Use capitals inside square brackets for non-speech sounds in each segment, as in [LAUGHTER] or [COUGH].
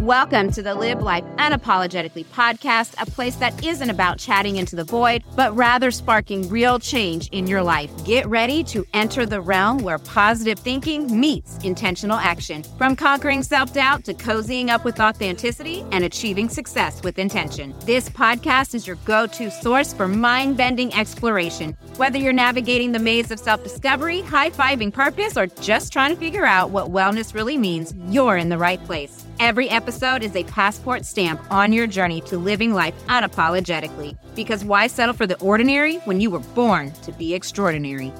Welcome to the Live Life Unapologetically podcast, a place that isn't about chatting into the void, but rather sparking real change in your life. Get ready to enter the realm where positive thinking meets intentional action. From conquering self doubt to cozying up with authenticity and achieving success with intention. This podcast is your go to source for mind bending exploration. Whether you're navigating the maze of self discovery, high fiving purpose, or just trying to figure out what wellness really means, you're in the right place. Every episode is a passport stamp on your journey to living life unapologetically. Because why settle for the ordinary when you were born to be extraordinary?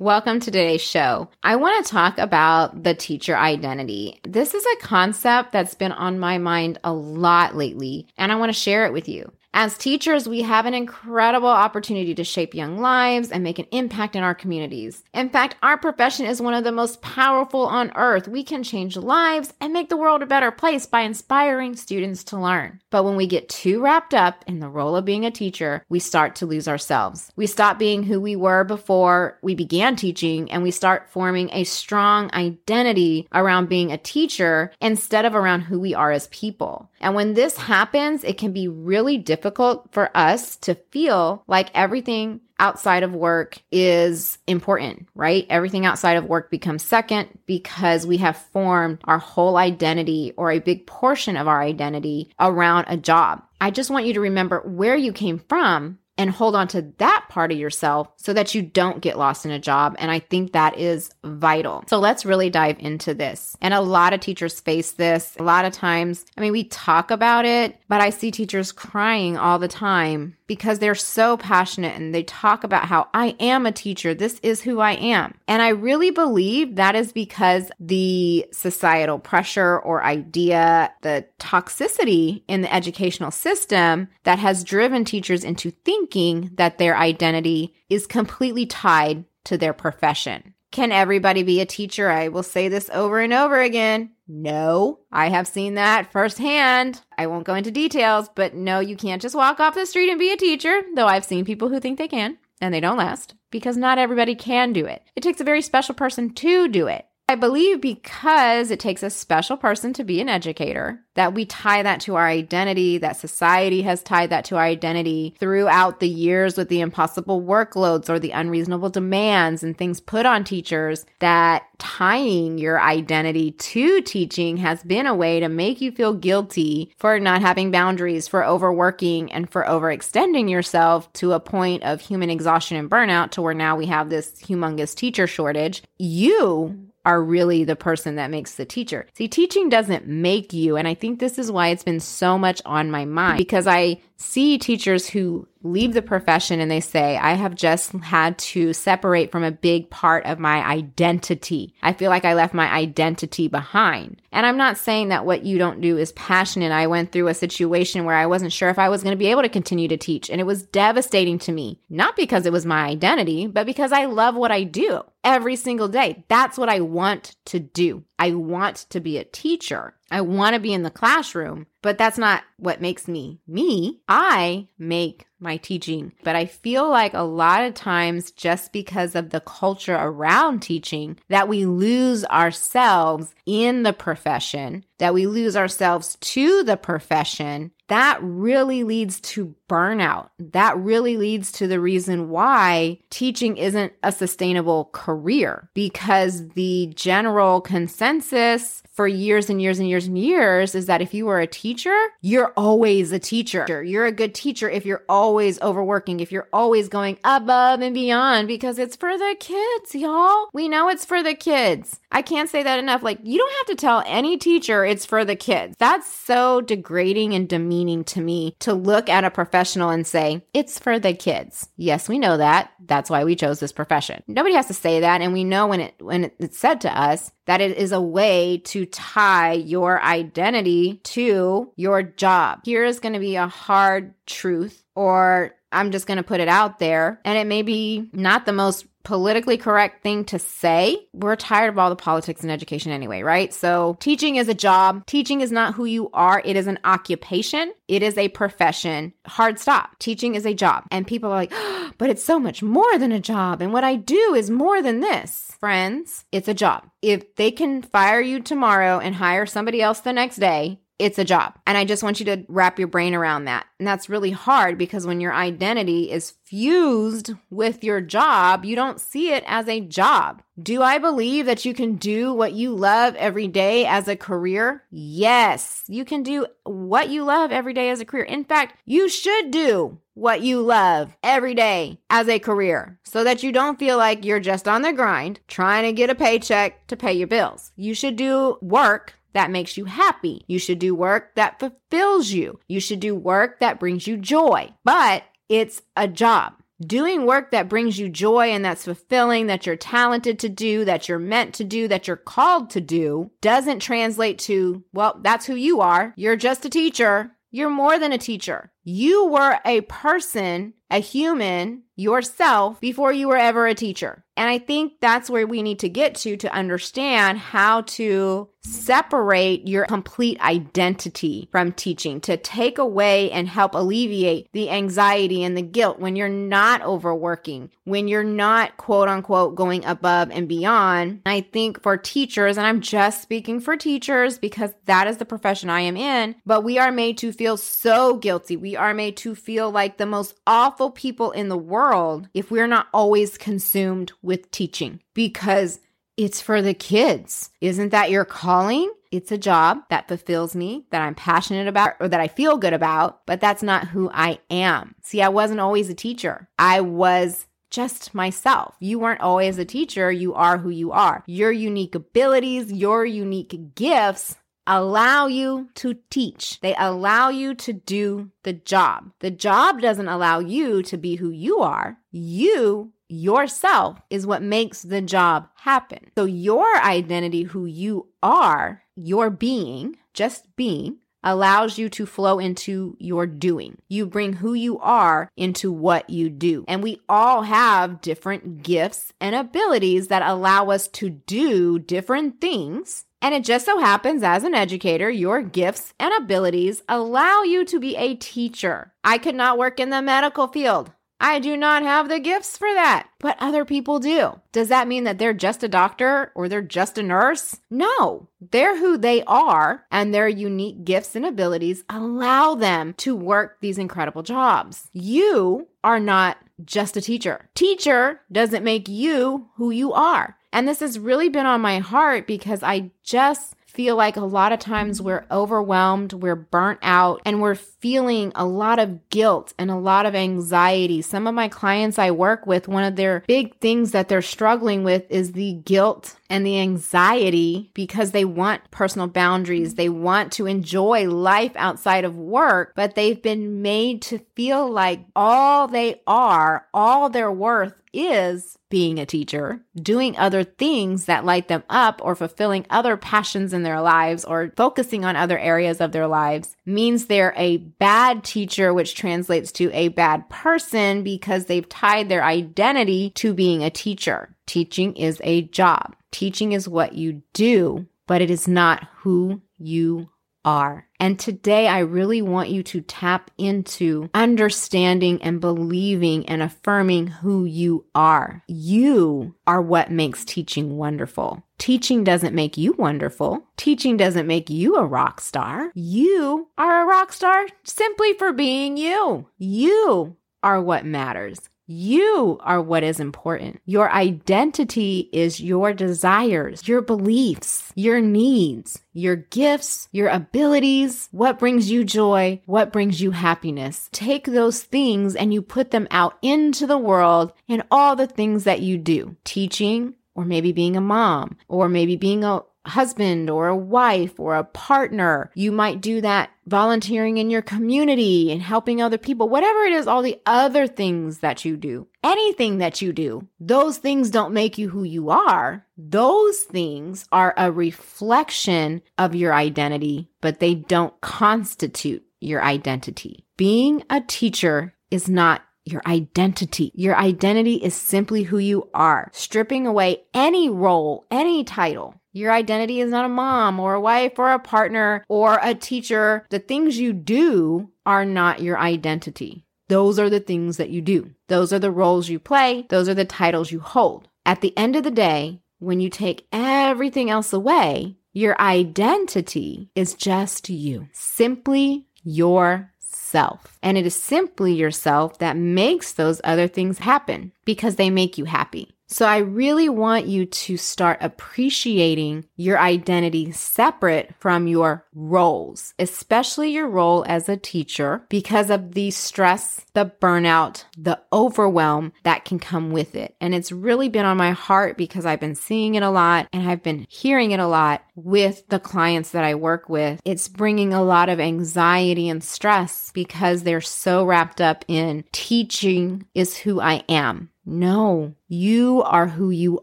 Welcome to today's show. I want to talk about the teacher identity. This is a concept that's been on my mind a lot lately, and I want to share it with you. As teachers, we have an incredible opportunity to shape young lives and make an impact in our communities. In fact, our profession is one of the most powerful on earth. We can change lives and make the world a better place by inspiring students to learn. But when we get too wrapped up in the role of being a teacher, we start to lose ourselves. We stop being who we were before we began teaching and we start forming a strong identity around being a teacher instead of around who we are as people. And when this happens, it can be really difficult difficult for us to feel like everything outside of work is important, right? Everything outside of work becomes second because we have formed our whole identity or a big portion of our identity around a job. I just want you to remember where you came from and hold on to that part of yourself so that you don't get lost in a job. And I think that is vital. So let's really dive into this. And a lot of teachers face this. A lot of times, I mean, we talk about it, but I see teachers crying all the time because they're so passionate and they talk about how I am a teacher. This is who I am. And I really believe that is because the societal pressure or idea, the toxicity in the educational system that has driven teachers into thinking that their identity is completely tied to their profession. Can everybody be a teacher? I will say this over and over again. No, I have seen that firsthand. I won't go into details, but no, you can't just walk off the street and be a teacher, though I've seen people who think they can and they don't last because not everybody can do it. It takes a very special person to do it. I believe because it takes a special person to be an educator, that we tie that to our identity, that society has tied that to our identity throughout the years with the impossible workloads or the unreasonable demands and things put on teachers, that tying your identity to teaching has been a way to make you feel guilty for not having boundaries, for overworking, and for overextending yourself to a point of human exhaustion and burnout to where now we have this humongous teacher shortage. You are really the person that makes the teacher. See, teaching doesn't make you. And I think this is why it's been so much on my mind because I see teachers who leave the profession and they say, I have just had to separate from a big part of my identity. I feel like I left my identity behind. And I'm not saying that what you don't do is passionate. I went through a situation where I wasn't sure if I was going to be able to continue to teach. And it was devastating to me, not because it was my identity, but because I love what I do every single day. That's what I want to do. I want to be a teacher. I want to be in the classroom, but that's not what makes me me. I make my teaching. But I feel like a lot of times, just because of the culture around teaching, that we lose ourselves in the profession, that we lose ourselves to the profession, that really leads to burnout. That really leads to the reason why teaching isn't a sustainable career because the general consensus for years and years and years and years is that if you are a teacher, you're always a teacher. You're a good teacher if you're always overworking, if you're always going above and beyond because it's for the kids, y'all. We know it's for the kids. I can't say that enough. Like, you don't have to tell any teacher it's for the kids. That's so degrading and demeaning to me to look at a professional and say, it's for the kids. Yes, we know that. That's why we chose this profession. Nobody has to say that. And we know when it, when it's said to us, that it is a way to tie your identity to your job. Here is going to be a hard truth, or I'm just going to put it out there, and it may be not the most politically correct thing to say. We're tired of all the politics in education anyway, right? So teaching is a job. Teaching is not who you are. It is an occupation. It is a profession. Hard stop. Teaching is a job. And people are like, oh, [GASPS] but it's so much more than a job. And what I do is more than this. Friends, it's a job. If they can fire you tomorrow and hire somebody else the next day, it's a job. And I just want you to wrap your brain around that. And that's really hard because when your identity is fused with your job, you don't see it as a job. Do I believe that you can do what you love every day as a career? Yes, you can do what you love every day as a career. In fact, you should do what you love every day as a career so that you don't feel like you're just on the grind trying to get a paycheck to pay your bills. You should do work that makes you happy. You should do work that fulfills you. You should do work that brings you joy. But it's a job. Doing work that brings you joy and that's fulfilling, that you're talented to do, that you're meant to do, that you're called to do, doesn't translate to, well, that's who you are. You're just a teacher. You're more than a teacher. You were a person, a human yourself before you were ever a teacher. And I think that's where we need to get to to understand how to separate your complete identity from teaching, to take away and help alleviate the anxiety and the guilt when you're not overworking, when you're not quote unquote going above and beyond. I think for teachers, and I'm just speaking for teachers because that is the profession I am in, but we are made to feel so guilty. We are made to feel like the most awful people in the world if we're not always consumed with teaching because it's for the kids. Isn't that your calling? It's a job that fulfills me, that I'm passionate about, or that I feel good about, but that's not who I am. See, I wasn't always a teacher. I was just myself. You weren't always a teacher. You are who you are. Your unique abilities, your unique gifts allow you to teach. They allow you to do the job. The job doesn't allow you to be who you are. You yourself is what makes the job happen. So your identity, who you are, your being, just being, allows you to flow into your doing. You bring who you are into what you do. And we all have different gifts and abilities that allow us to do different things and it just so happens, as an educator, your gifts and abilities allow you to be a teacher. I could not work in the medical field. I do not have the gifts for that, but other people do. Does that mean that they're just a doctor or they're just a nurse? No, they're who they are, and their unique gifts and abilities allow them to work these incredible jobs. You are not just a teacher. Teacher doesn't make you who you are. And this has really been on my heart because I just feel like a lot of times we're overwhelmed, we're burnt out, and we're feeling a lot of guilt and a lot of anxiety. Some of my clients I work with, one of their big things that they're struggling with is the guilt and the anxiety because they want personal boundaries. They want to enjoy life outside of work, but they've been made to feel like all they are, all their worth is being a teacher, doing other things that light them up, or fulfilling other passions in their lives, or focusing on other areas of their lives means they're a bad teacher, which translates to a bad person because they've tied their identity to being a teacher. Teaching is a job. Teaching is what you do, but it is not who you are. And today, I really want you to tap into understanding and believing and affirming who you are. You are what makes teaching wonderful. Teaching doesn't make you wonderful. Teaching doesn't make you a rock star. You are a rock star simply for being you. You are what matters. You are what is important. Your identity is your desires, your beliefs, your needs, your gifts, your abilities, what brings you joy, what brings you happiness. Take those things and you put them out into the world in all the things that you do. Teaching, or maybe being a mom, or maybe being a husband or a wife or a partner. You might do that volunteering in your community and helping other people, whatever it is, all the other things that you do, anything that you do, those things don't make you who you are. Those things are a reflection of your identity, but they don't constitute your identity. Being a teacher is not your identity. Your identity is simply who you are, stripping away any role, any title. Your identity is not a mom or a wife or a partner or a teacher. The things you do are not your identity. Those are the things that you do. Those are the roles you play. Those are the titles you hold. At the end of the day, when you take everything else away, your identity is just you, simply yourself. And it is simply yourself that makes those other things happen because they make you happy. So I really want you to start appreciating your identity separate from your roles, especially your role as a teacher because of the stress, the burnout, the overwhelm that can come with it. And it's really been on my heart because I've been seeing it a lot and I've been hearing it a lot with the clients that I work with. It's bringing a lot of anxiety and stress because they're so wrapped up in teaching is who I am. No, you are who you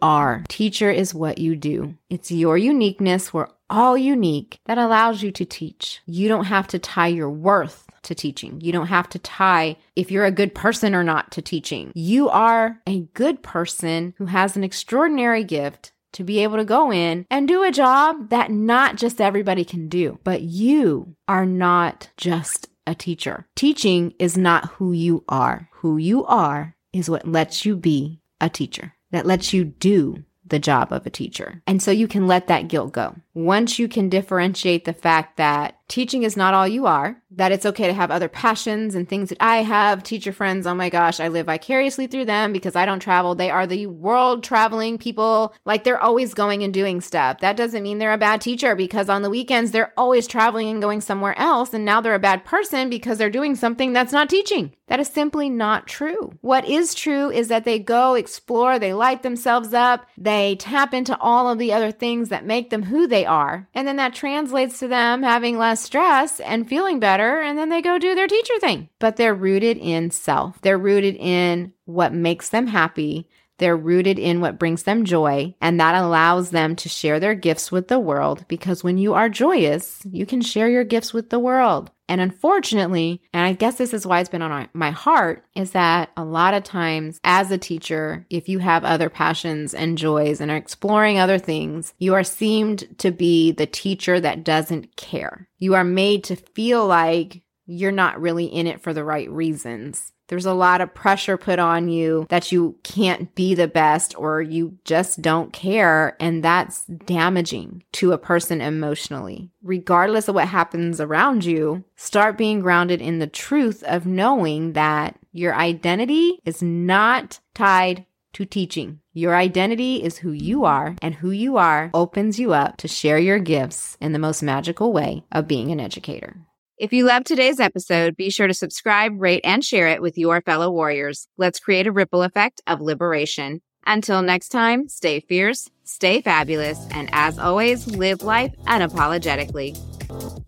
are. Teacher is what you do. It's your uniqueness. We're all unique that allows you to teach. You don't have to tie your worth to teaching. You don't have to tie if you're a good person or not to teaching. You are a good person who has an extraordinary gift to be able to go in and do a job that not just everybody can do, but you are not just a teacher. Teaching is not who you are. Who you are is what lets you be a teacher, that lets you do the job of a teacher. And so you can let that guilt go. Once you can differentiate the fact that teaching is not all you are, that it's okay to have other passions and things that I have. Teacher friends, oh my gosh, I live vicariously through them because I don't travel. They are the world traveling people. Like they're always going and doing stuff. That doesn't mean they're a bad teacher because on the weekends they're always traveling and going somewhere else. And now they're a bad person because they're doing something that's not teaching. That is simply not true. What is true is that they go explore, they light themselves up, they tap into all of the other things that make them who they are. And then that translates to them having less stress and feeling better. And then they go do their teacher thing. But they're rooted in self, they're rooted in what makes them happy. They're rooted in what brings them joy, and that allows them to share their gifts with the world because when you are joyous, you can share your gifts with the world. And unfortunately, and I guess this is why it's been on my heart, is that a lot of times as a teacher, if you have other passions and joys and are exploring other things, you are seemed to be the teacher that doesn't care. You are made to feel like you're not really in it for the right reasons. There's a lot of pressure put on you that you can't be the best or you just don't care. And that's damaging to a person emotionally. Regardless of what happens around you, start being grounded in the truth of knowing that your identity is not tied to teaching. Your identity is who you are, and who you are opens you up to share your gifts in the most magical way of being an educator. If you loved today's episode, be sure to subscribe, rate, and share it with your fellow warriors. Let's create a ripple effect of liberation. Until next time, stay fierce, stay fabulous, and as always, live life unapologetically.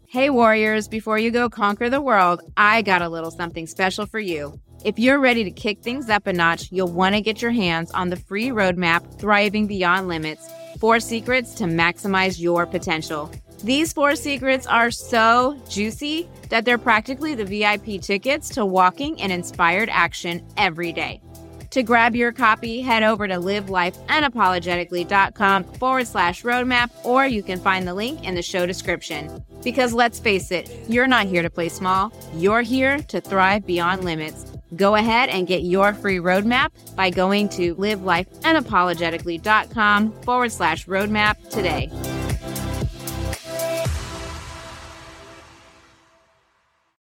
Hey, warriors, before you go conquer the world, I got a little something special for you. If you're ready to kick things up a notch, you'll want to get your hands on the free roadmap, Thriving Beyond Limits Four Secrets to Maximize Your Potential. These four secrets are so juicy that they're practically the VIP tickets to walking in inspired action every day. To grab your copy, head over to livelifeunapologetically.com forward slash roadmap, or you can find the link in the show description. Because let's face it, you're not here to play small, you're here to thrive beyond limits. Go ahead and get your free roadmap by going to livelifeunapologetically.com forward slash roadmap today.